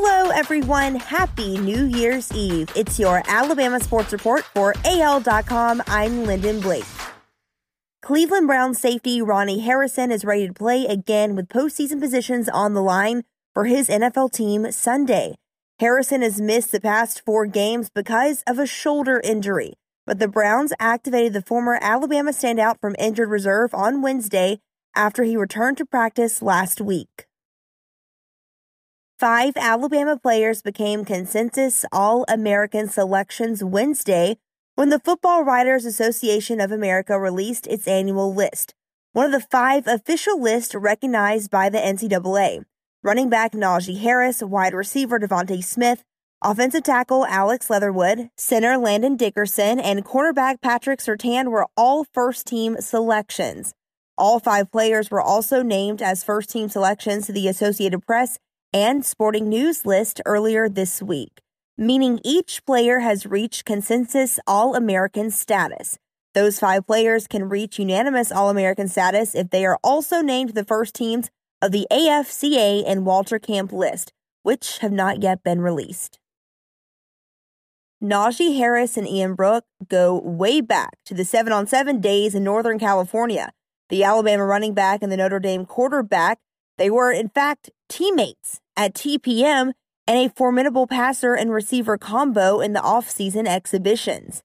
Hello, everyone. Happy New Year's Eve. It's your Alabama Sports Report for AL.com. I'm Lyndon Blake. Cleveland Browns safety Ronnie Harrison is ready to play again with postseason positions on the line for his NFL team Sunday. Harrison has missed the past four games because of a shoulder injury, but the Browns activated the former Alabama standout from injured reserve on Wednesday after he returned to practice last week. Five Alabama players became consensus All American selections Wednesday when the Football Writers Association of America released its annual list, one of the five official lists recognized by the NCAA. Running back Najee Harris, wide receiver DeVonta Smith, offensive tackle Alex Leatherwood, center Landon Dickerson, and cornerback Patrick Surtain were all first team selections. All five players were also named as first team selections to the Associated Press and Sporting News list earlier this week, meaning each player has reached consensus All American status. Those five players can reach unanimous All American status if they are also named the first teams of the AFCA and Walter Camp list, which have not yet been released. Najee Harris and Ian Book go way back to the 7 on 7 days in Northern California. The Alabama running back and the Notre Dame quarterback they were, in fact, teammates at TPM and a formidable passer and receiver combo in the offseason exhibitions.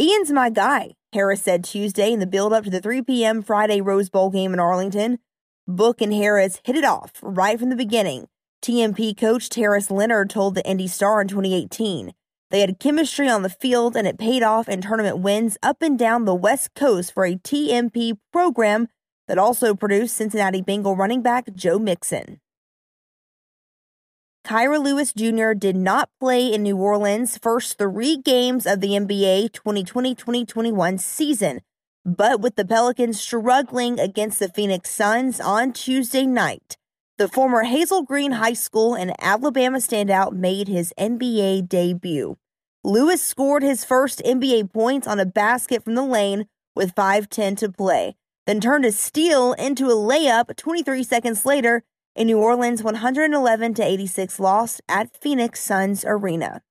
Ian's my guy, Harris said Tuesday in the build up to the 3 p.m. Friday Rose Bowl game in Arlington. Book and Harris hit it off right from the beginning. TMP coach Terrence Leonard told the Indy Star in 2018. They had chemistry on the field and it paid off in tournament wins up and down the West Coast for a TMP program that also produced Cincinnati Bengal running back Joe Mixon. Kira Lewis Jr. did not play in New Orleans' first three games of the NBA 2020 2021 season, but with the Pelicans struggling against the Phoenix Suns on Tuesday night, the former Hazel Green High School and Alabama standout made his NBA debut. Lewis scored his first NBA points on a basket from the lane with 5:10 to play then turned a steal into a layup 23 seconds later in New Orleans' 111 to 86 loss at Phoenix Suns Arena.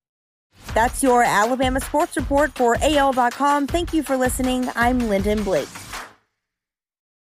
That's your Alabama sports report for AL.com. Thank you for listening. I'm Lyndon Blake.